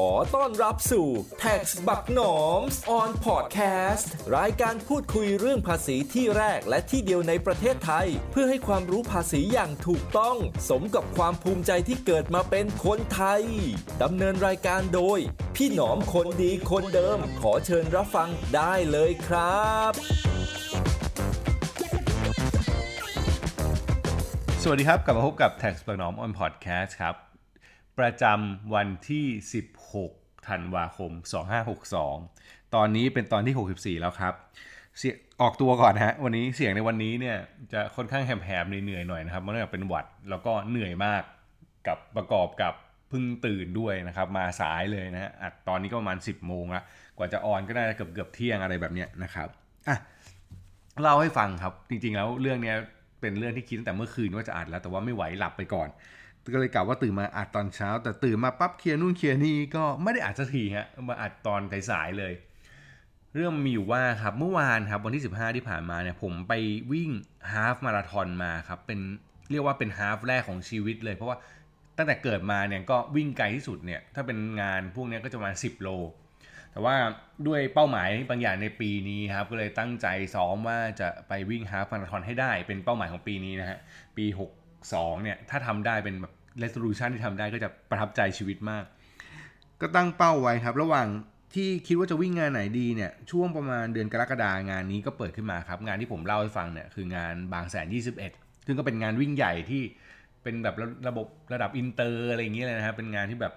ขอต้อนรับสู่ Tax บักหนอม on podcast รายการพูดคุยเรื่องภาษีที่แรกและที่เดียวในประเทศไทย เพื่อให้ความรู้ภาษีอย่างถูกต้อง สมกับความภูมิใจที่เกิดมาเป็นคนไทยดำเนินรายการโดย พี่หนอมคนดีคนเดิม ขอเชิญรับฟังได้เลยครับสวัสดีครับ กลับมาพบกับ Tax บักหนอม on podcast ครับ ประจำวันที่ 16 ธันวาคม 2562 ตอนนี้เป็นตอนที่ 64 แล้วครับเสียออกตัวก่อนนะฮะวันนี้เสียงในวันนี้เนี่ยจะค่อนข้างแหบๆเหนื่อยๆหน่อยนะครับเนื่องจากเป็นหวัดแล้วก็เหนื่อยมากกับประกอบกับเพิ่งตื่นด้วยนะครับ มาสายเลยนะฮะอัดตอนนี้ก็ประมาณ 10 โมงละกว่าจะออนก็น่าจะเกือบเกือบๆเที่ยงอะไรแบบเนี้ยนะครับอะเล่าให้ฟังครับจริงๆแล้วเรื่องเนี้ยเป็นเรื่องที่คิดตั้งแต่เมื่อคืนว่าจะอัดแล้วแต่ว่าไม่ไหวหลับไปก่อน ก็เลยกล่าวว่าตื่นมาอัดตอนเช้า แต่ตื่นมาปั๊บเคลียร์นู่นเคลียร์นี่ก็ไม่ได้อัดสักทีฮะมาอัดตอนสายๆเลย เรื่องมีอยู่ว่าครับเมื่อวานครับวันที่ 15 ที่ผ่านมาเนี่ยผมไปวิ่งฮาฟมาราธอนมาครับเป็นเรียกว่าเป็นฮาฟแรกของชีวิตเลยเพราะว่าตั้งแต่เกิดมาเนี่ยก็วิ่งไกลที่สุดเนี่ยถ้าเป็นงานพวกนี้ก็จะประมาณ 10 โล แต่ว่าด้วยเป้าหมายบางอย่างในปีนี้ครับก็เลยตั้งใจซ้อมว่าจะไปวิ่ง half marathon ให้ได้ เป็นเป้าหมายของปีนี้นะฮะปี 62เนี่ยถ้าทำได้เป็นแบบ resolution ที่ทำได้ก็จะประทับใจชีวิตมาก ก็ตั้งเป้าไว้ครับ ระหว่างที่คิดว่าจะวิ่งงานไหนดีเนี่ยช่วงประมาณเดือนกรกฎางานนี้ก็เปิดขึ้นมาครับ งานที่ผมเล่าให้ฟังเนี่ยคืองานบางแสน 21 ซึ่งก็เป็นงานวิ่งใหญ่ที่เป็นแบบระระบบระดับอินเตอร์อะไรอย่างเงี้ยเลยนะครับเป็นงานที่แบบ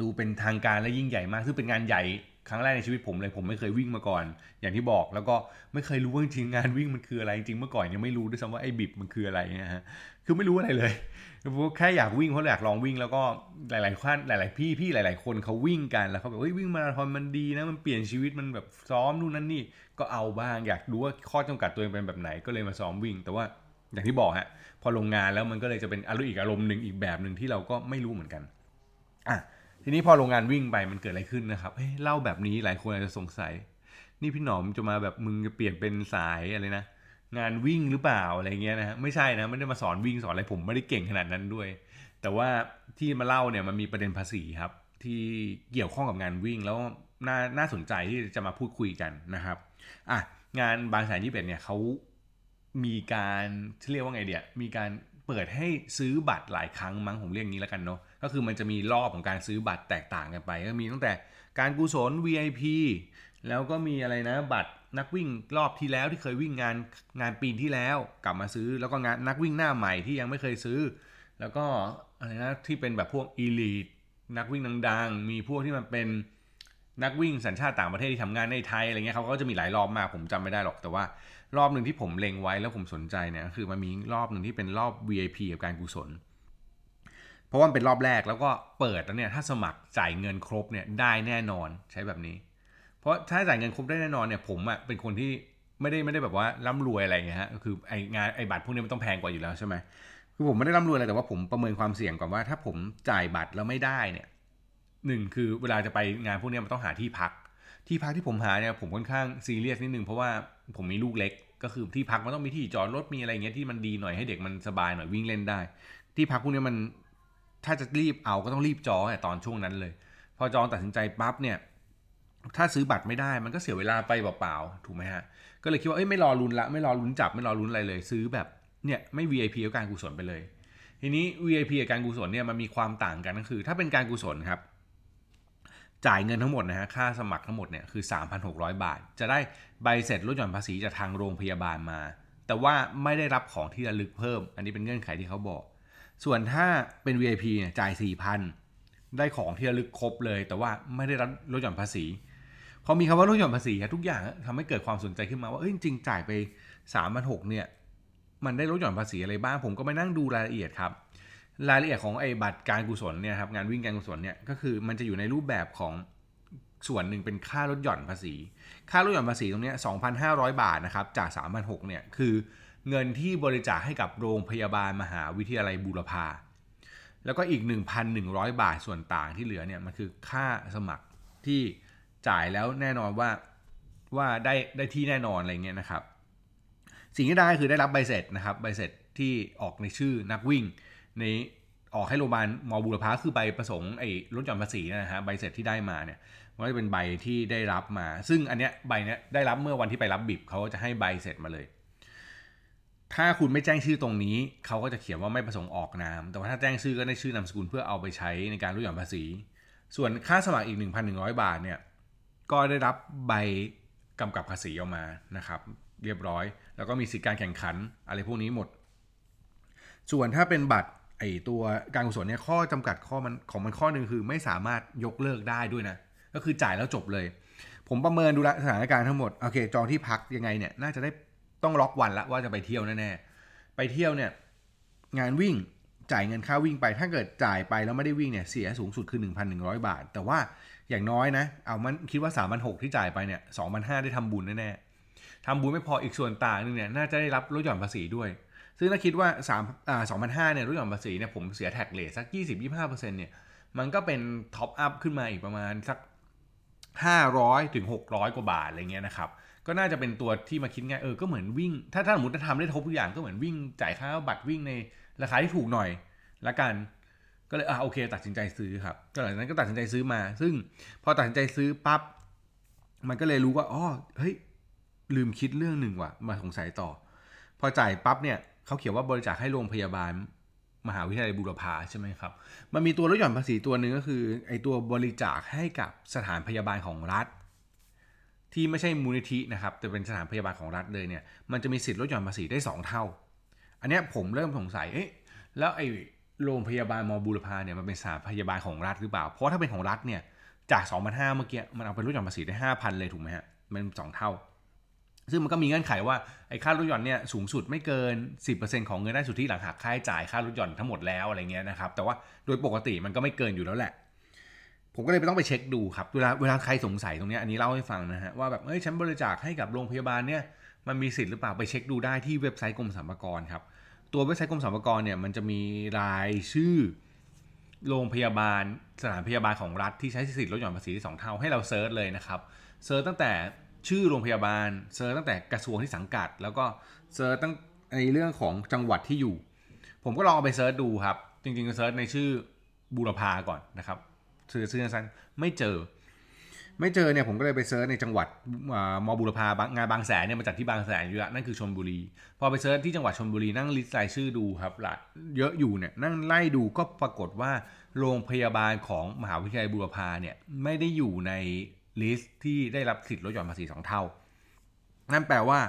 ดูเป็นทางการและยิ่งใหญ่มากซึ่งเป็นงานใหญ่ ครั้งแรกในชีวิตผมเลยผมไม่เคยวิ่งมาก่อน อย่างที่บอกแล้วก็ไม่เคยรู้ว่าจริงงานวิ่งมันคืออะไรจริงเมื่อก่อนยังไม่รู้ด้วยซ้ำว่าไอ้บิบมันคืออะไรนะฮะคือไม่รู้อะไรเลยแค่อยากวิ่งเพราะอยากลองวิ่งแล้วก็หลายๆท่านหลาย ๆ พี่พี่หลาย ๆ คนเขาวิ่งกันแล้วเขาแบบเฮ้ยวิ่งมาราธอนมันดีนะมันเปลี่ยนชีวิตมันแบบซ้อมนู่นนั่นนี่ก็เอาบ้างอยากรู้ว่าข้อจำกัดตัวเองเป็นแบบไหนก็เลยมาซ้อมวิ่ง แต่ว่าอย่างที่บอกฮะพอลงงานแล้วมันก็เลยจะเป็นอารมณ์อีกอารมณ์หนึ่งอีกแบบหนึ่งที่เราก็ไม่รู้เหมือนกันอะ ทีนี้พอโรงงานวิ่งไปมันเกิดอะไรขึ้นนะครับเฮ้ยเล่าแบบนี้หลายคนอาจจะสงสัย นี่พี่หนอมจะมาแบบมึงจะเปลี่ยนเป็นสายอะไรนะงานวิ่งหรือเปล่าอะไรเงี้ยนะฮะไม่ใช่นะไม่ได้มาสอนวิ่งสอนอะไรผมไม่ได้เก่งขนาดนั้นด้วย แต่ว่าที่มาเล่าเนี่ยมันมีประเด็นภาษีครับ ที่เกี่ยวข้องกับงานวิ่งแล้วน่าน่าสนใจที่จะมาพูดคุยกันนะครับอะงานบางแสนยี่สิบเอ็ดเนี่ยเขามีการเรียกว่าไงเดียมีการเปิดให้ซื้อบัตรหลายครั้งมั้งผมเรียกงี้แล้วกันเนาะ ก็คือมันจะมีรอบของการซื้อบัตรแตกต่างกันไป ก็มีตั้งแต่การกุศล VIP แล้วก็มีอะไรนะบัตรนักวิ่งรอบที่แล้วที่เคยวิ่งงานงานปีที่แล้วกลับมาซื้อ แล้วก็งานนักวิ่งหน้าใหม่ที่ยังไม่เคยซื้อ แล้วก็อะไรนะที่เป็นแบบพวกอีลีทนักวิ่งดังๆมีพวกที่มันเป็นนักวิ่งสัญชาติต่างประเทศที่ทำงานในไทยอะไรเงี้ยเขาก็จะมีหลายรอบมากผมจำไม่ได้หรอกแต่ว่ารอบหนึ่งที่ผมเล็งไว้แล้วผมสนใจเนี่ยคือมันมีรอบหนึ่งที่เป็นรอบ VIP กับการกุศล เพราะว่าเป็นรอบแรกแล้วก็เปิดแล้วเนี่ยถ้าสมัครจ่ายเงินครบเนี่ยได้แน่นอนใช้แบบนี้ เพราะถ้าจ่ายเงินครบได้แน่นอนเนี่ยผมอะเป็นคนที่ไม่ได้ไม่ได้แบบว่าร่ำรวยอะไรเงี้ยฮะก็คือไองานไอบัตรพวกนี้มันต้องแพงกว่าอยู่แล้วใช่ไหมคือผมไม่ได้ร่ำรวยอะไรแต่ว่าผมประเมินความเสี่ยงก่อนว่าถ้าผมจ่ายบัตรแล้วไม่ได้เนี่ยหนึ่งคือเวลาจะไปงานพวกนี้มันต้องหาที่พัก ที่พักที่ผมหาเนี่ยผมค่อนข้างซีเรียสนิดนึงเพราะว่าผมมีลูกเล็ก ก็คือที่พักมันต้องมีที่จอดรถมีอะไรเงี้ยที่มันดีหน่อยให้เด็กมันสบายหน่อยวิ่งเล่นได้ ที่พักพวกนี้มัน ถ้าจะรีบเอาก็ต้องรีบจองแต่ตอนช่วงนั้นเลย พอจองตัดสินใจปั๊บเนี่ย ถ้าซื้อบัตรไม่ได้มันก็เสียเวลาไปเปล่าๆถูกไหมฮะก็เลยคิดว่าเอ้ยไม่รอลุ้นละไม่รอลุ้นจับไม่รอลุ้นอะไรเลย ซื้อแบบเนี่ยไม่ VIP กับการกุศลไปเลย ทีนี้ VIP กับการกุศลเนี่ยมันมีความต่างกันก็คือ ถ้าเป็นการกุศลครับจ่ายเงินทั้งหมดนะฮะค่าสมัครทั้งหมดเนี่ยคือ 3,600 บาท จะได้ใบเสร็จลดหย่อนภาษีจากทางโรงพยาบาลมา แต่ว่าไม่ได้รับของที่ระลึกเพิ่ม อันนี้เป็นเงื่อนไขที่เขาบอก ส่วนถ้าเป็น VIP เนี่ยจ่าย 4,000 ได้ของที่ระลึกครบเลย แต่ว่าไม่ได้รับลดหย่อนภาษี พอมีคำว่าลดหย่อนภาษีทุกอย่างทำให้เกิดความสนใจขึ้นมาว่าเอ้ยจริงจ่ายไป3 6 0 0เนี่ยมันได้ลดหย่อนภาษีอะไรบ้าง ผมก็ไปนั่งดูรายละเอียดครับ รายละเอียดของไอ้บัตรการกุศลเนี่ยครับงานวิ่งการกุศลเนี่ยก็คือมันจะอยู่ในรูปแบบของส่วนหนึ่งเป็นค่าลดหย่อนภาษี ค่าลดหย่อนภาษีตรงนี้2,500 บาทนะครับจาก3,600เนี่ยคือ เงินที่บริจาคให้กับโรงพยาบาลมหาวิทยาลัยบูรพาแล้วก็อีก 1,100 บาทส่วนต่างที่เหลือเนี่ยมันคือค่าสมัครที่จ่ายแล้วแน่นอนว่าว่าได้ได้ที่แน่นอนอะไรเงี้ยนะครับ สิ่งที่ได้คือได้รับใบเสร็จนะครับใบเสร็จที่ออกในชื่อนักวิ่ง ในออกให้โรงพยาบาลมอบุรพาคือใบประสงค์ไอ้ลดหย่อนภาษีนะฮะใบเสร็จที่ได้มาเนี่ยมันจะเป็นใบที่ได้รับมา ซึ่งอันเนี้ยใบเนี้ยได้รับเมื่อวันที่ไปรับบิบเขาก็จะให้ใบเสร็จมาเลย ถ้าคุณไม่แจ้งชื่อตรงนี้ เขาก็จะเขียนว่าไม่ประสงค์ออกนาม แต่ว่าถ้าแจ้งชื่อก็ได้ชื่อนามสกุลเพื่อเอาไปใช้ในการลดหย่อนภาษี ส่วนค่าสมัครอีก 1,100 บาทเนี่ยก็ได้รับใบกำกับภาษีออกมานะครับเรียบร้อย แล้วก็มีสิทธิการแข่งขันอะไรพวกนี้หมด ส่วนถ้าเป็นบัตรไอตัวการกุศลเนี่ยข้อจำกัดข้อมันของมันข้อหนึ่งคือไม่สามารถยกเลิกได้ด้วยนะ ก็คือจ่ายแล้วจบเลย ผมประเมินดูแลสถานการณ์ทั้งหมด โอเค จองที่พักยังไงเนี่ย น่าจะได้ ต้องล็อกวันละว่าจะไปเที่ยวแน่ๆไปเที่ยวเนี่ยงานวิ่งจ่ายเงินค่าวิ่งไป ถ้าเกิดจ่ายไปแล้วไม่ได้วิ่งเนี่ยเสียสูงสุดคือ 1,100 บาท แต่ว่าอย่างน้อยนะ เอามันคิดว่า 3 6 0 0ที่จ่ายไปเนี่ย2,500 ได้ทำบุญแน่ๆทำบุญไม่พออีกส่วนต่างนึงเนี่ยน่าจะได้รับลดหย่อนภาษีด้วย ซึ่งถ้าคิดว่า3อ่า2,500เนี่ยลดหย่อนภาษีเนี่ยผมเสีย tax rate สัก 20-25%เนี่ยมันก็เป็น top up ขึ้นมาอีกประมาณสัก 500ถึง600 กว่าบาทอะไรเงี้ยนะครับ ก็น่าจะเป็นตัวที่มาคิดง่ายเออก็เหมือนวิ่ง ถ้าถ้าสมมติจะทำได้ครบทุกอย่างก็เหมือนวิ่งจ่ายค่าบัตรวิ่งในราคาที่ถูกหน่อยละกันก็เลยอะโอเค ตัดสินใจซื้อครับก็หลังจากนั้นก็ตัดสินใจซื้อมา ซึ่งพอตัดสินใจซื้อปั๊บมันก็เลยรู้ว่าอ๋อเฮ้ยลืมคิดเรื่องหนึ่งว่ะ มาสงสัยต่อ พอจ่ายปั๊บเนี่ยเขาเขียนว่าบริจาคให้โรงพยาบาลมหาวิทยาลัยบูรพาใช่ไหมครับ มันมีตัวลดหย่อนภาษีตัวหนึ่งก็คือไอตัวบริจาคให้กับสถานพยาบาลของรัฐ ที่ไม่ใช่มูลนิธินะครับแต่เป็นสถานพยาบาลของรัฐเลยเนี่ยมันจะมีสิทธิ์ลดหย่อนภาษีได้ 2 เท่า อันนี้ผมเริ่มสงสัยเอ๊ะแล้วไอโรงพยาบาลมอบูรพาเนี่ยมันเป็นสถานพยาบาลของรัฐหรือเปล่า เพราะถ้าเป็นของรัฐเนี่ยจาก2,500เมื่อกี้มันเอาไปลดหย่อนภาษีได้ 5,000 เลยถูกไหมฮะมันสองเท่า ซึ่งมันก็มีเงื่อนไขว่าไอ้ค่าลดหย่อนเนี่ยสูงสุดไม่เกิน 10%ของเงินได้สุทธิหลังหักค่าใช้จ่ายค่าลดหย่อนทั้งหมดแล้วอะไรเงี้ยนะครับแต่ว่าโดยปกติมันก็ไม่เกินอยู่แล้วแหละ ผมก็เลยไปต้องไปเช็คดูครับเวลาเวลาใครสงสัยตรงนี้อันนี้เล่าให้ฟังนะฮะว่าแบบเอ้ยฉันบริจาคให้กับโรงพยาบาลเนี่ยมันมีสิทธิ์หรือเปล่าไปเช็คดูได้ที่เว็บไซต์กรมสรรพากรครับตัวเว็บไซต์กรมสรรพากรเนี่ยมันจะมีรายชื่อโรงพยาบาลสถานพยาบาลของรัฐที่ใช้สิทธิ์ลดหย่อนภาษีที่สองเท่าให้เรา search เลยนะครับ search ตั้งแต่ชื่อโรงพยาบาล search ตั้งแต่กระทรวงที่สังกัด แล้วก็ search ตั้งในเรื่องของจังหวัดที่อยู่ ผมก็ลองเอาไป search ดูครับ จริงๆ search ในชื่อบูรพาก่อนนะครับ ชื่อชื่อสั้นไม่เจอ ไม่เจอเนี่ยผมก็เลยไป search ในจังหวัดมอบูรพางานบางแสนเนี่ยมาจัดที่บางแสนอยู่แล้วนั่นคือชลบุรี พอไป search ที่จังหวัดชลบุรีนั่ง list รายชื่อดูครับละเยอะอยู่เนี่ยนั่งไล่ดูก็ปรากฏว่าโรงพยาบาลของมหาวิทยาลัยบูรพาเนี่ยไม่ได้อยู่ใน list ที่ได้รับสิทธิ์ลดหย่อนภาษีสองเท่า นั่นแปลว่า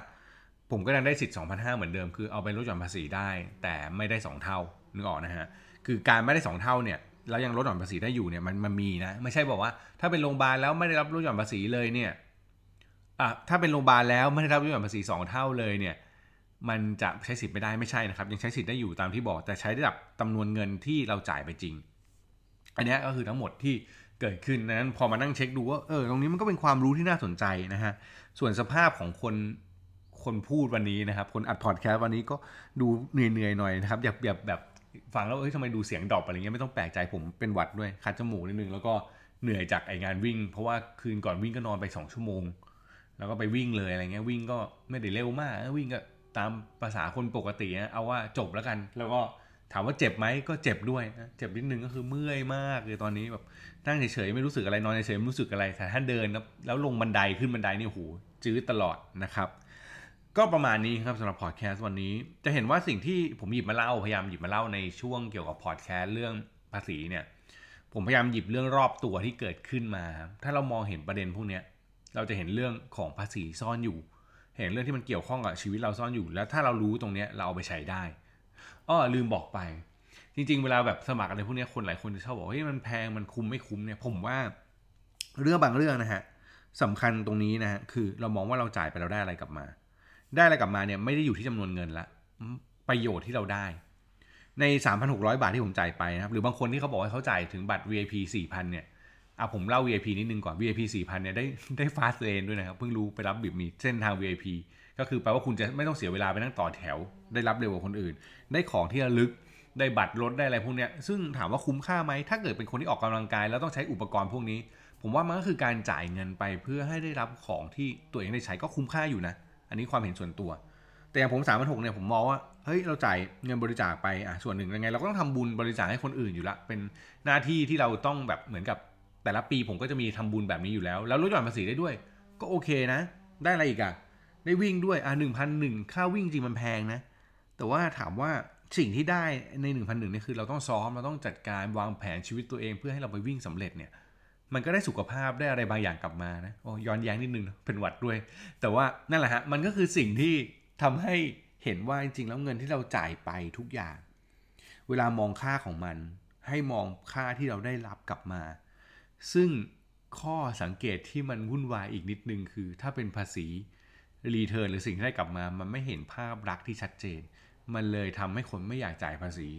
ผมก็ยังได้สิทธิ์2,500เหมือนเดิม คือเอาไปลดหย่อนภาษีได้ แต่ไม่ได้ 2 เท่า นึกออกนะฮะ คือการไม่ได้ 2 เท่าเนี่ย แล้วยังลดหย่อนภาษีได้อยู่เนี่ยมันมันมีนะไม่ใช่บอกว่า ถ้าเป็นโรงพยาบาลแล้วไม่ได้รับลดหย่อนภาษีเลยเนี่ยอะถ้าเป็นโรงพยาบาลแล้วไม่ได้รับลดหย่อนภาษี2เท่าเลยเนี่ยมันจะใช้สิทธิ์ไม่ได้ไม่ใช่นะครับ ยังใช้สิทธิ์ได้อยู่ตามที่บอก แต่ใช้ระดับจำนวนเงินที่เราจ่ายไปจริง อันนี้ก็คือทั้งหมดที่เกิดขึ้นนั้นพอมานั่งเช็คดูว่าเออตรงนี้มันก็เป็นความรู้ที่น่าสนใจนะฮะส่วนสภาพของคนคนพูดวันนี้นะครับ คนอัดพอดแคสต์วันนี้ก็ดูเหนื่อยๆหน่อยนะครับอย่าแบบแบบ ฟังแล้วเอ้ยทำไมดูเสียงดรอปอะไรเงี้ยไม่ต้องแปลกใจผมเป็นหวัดด้วยคัดจมูกนิดนึงแล้วก็เหนื่อยจากไองานวิ่ง เพราะว่าคืนก่อนวิ่งก็นอนไปสองชั่วโมง แล้วก็ไปวิ่งเลยอะไรเงี้ยวิ่งก็ไม่ได้เร็วมากวิ่งก็ตามภาษาคนปกตินะเอาว่าจบแล้วกัน แล้วก็ถามว่าเจ็บไหมก็เจ็บด้วยนะเจ็บนิดนึงก็คือเมื่อยมากเลยตอนนี้แบบนั่งเฉยๆไม่รู้สึกอะไรนอนเฉยๆไม่รู้สึกอะไรแต่ถ้าเดินแล้วลงบันไดขึ้นบันไดนี่โหจื้อตลอดนะครับ ก็ประมาณนี้ครับสำหรับพอดแคสต์วันนี้ จะเห็นว่าสิ่งที่ผมหยิบมาเล่าพยายามหยิบมาเล่าในช่วงเกี่ยวกับพอดแคสต์เรื่องภาษีเนี่ยผมพยายามหยิบเรื่องรอบตัวที่เกิดขึ้นมา ถ้าเรามองเห็นประเด็นพวกนี้เราจะเห็นเรื่องของภาษีซ่อนอยู่ เห็นเรื่องที่มันเกี่ยวข้องกับชีวิตเราซ่อนอยู่ แล้วถ้าเรารู้ตรงนี้เราเอาไปใช้ได้อ้อลืมบอกไป จริง ๆ เวลาแบบสมัครอะไรพวกนี้คนหลายคนจะชอบบอกเฮ้ยมันแพงมันคุ้มไม่คุ้มเนี่ย ผมว่าเรื่องบางเรื่องนะฮะสำคัญตรงนี้นะฮะคือเรามองว่าเราจ่ายไปเราได้อะไรกลับมา ได้อะไรกลับมาเนี่ยไม่ได้อยู่ที่จำนวนเงินละประโยชน์ที่เราได้ ใน 3,600 บาทที่ผมจ่ายไปนะครับหรือบางคนที่เขาบอกว่าเขาจ่ายถึงบัตร VIP 4,000เนี่ยอะผมเล่า VIP นิดนึงก่อน VIP 4,000เนี่ยได้ได้ fast lane ด้วยนะครับ เพิ่งรู้ไปรับบิบมีเส้นทาง VIP ก็คือแปลว่าคุณจะไม่ต้องเสียเวลาไปนั่งต่อแถว ได้รับเร็วกว่าคนอื่น ได้ของที่ระลึกได้บัตรรถได้อะไรพวกเนี้ยซึ่งถามว่าคุ้มค่าไหมถ้าเกิดเป็นคนที่ออกกำลังกาย แล้วต้องใช้อุปกรณ์พวกนี้ ผมว่ามันก็คือการจ่ายเงินไปเพื่อให้ได้รับของที่ตัวเองได้ใช้ก็คุ้มค่าอยู่นะ อันนี้ความเห็นส่วนตัว แต่อย่างผมสามพันหกเนี่ยผมมองว่าเฮ้ยเราจ่ายเงินบริจาคไปอะส่วนหนึ่งยังไง เราก็ต้องทำบุญบริจาคให้คนอื่นอยู่ละเป็นหน้าที่ที่เราต้องแบบเหมือนกับแต่ละปีผมก็จะมีทำบุญแบบนี้อยู่แล้ว แล้วลดหย่อนภาษีได้ด้วย ก็โอเคนะ ได้อะไรอีกอะได้วิ่งด้วยอะหนึ่งพันหนึ่งค่าวิ่งจริงมันแพงนะ แต่ว่าถามว่าสิ่งที่ได้ใน1 0 0 1เนี่ยคือเราต้องซ้อมเราต้องจัดการวางแผนชีวิตตัวเองเพื่อให้เราไปวิ่งสำเร็จเนี่ย มันก็ได้สุขภาพได้อะไรบางอย่างกลับมานะโอ้ย้อนแย้งนิดนึงเป็นหวัดด้วย แต่ว่านั่นแหละฮะมันก็คือสิ่งที่ทำให้เห็นว่าจริงๆแล้วเงินที่เราจ่ายไปทุกอย่าง เวลามองค่าของมัน ให้มองค่าที่เราได้รับกลับมา ซึ่งข้อสังเกตที่มันวุ่นวายอีกนิดนึงคือ ถ้าเป็นภาษีรีเทิร์นหรือสิ่งที่ได้กลับมา มันไม่เห็นภาพลักษณ์ที่ชัดเจน มันเลยทำให้คนไม่อยากจ่ายภาษี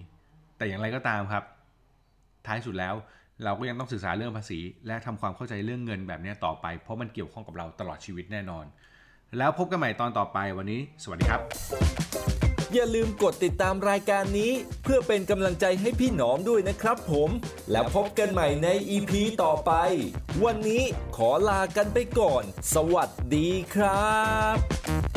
แต่อย่างไรก็ตามครับ ท้ายสุดแล้ว เราก็ยังต้องศึกษาเรื่องภาษี และทำความเข้าใจเรื่องเงินแบบนี้ต่อไป เพราะมันเกี่ยวข้องกับเราตลอดชีวิตแน่นอน แล้วพบกันใหม่ตอนต่อไปวันนี้ สวัสดีครับ อย่าลืมกดติดตามรายการนี้ เพื่อเป็นกำลังใจให้พี่หนอมด้วยนะครับผม แล้วพบกันใหม่ใน EP ต่อไป วันนี้ขอลากันไปก่อน สวัสดีครับ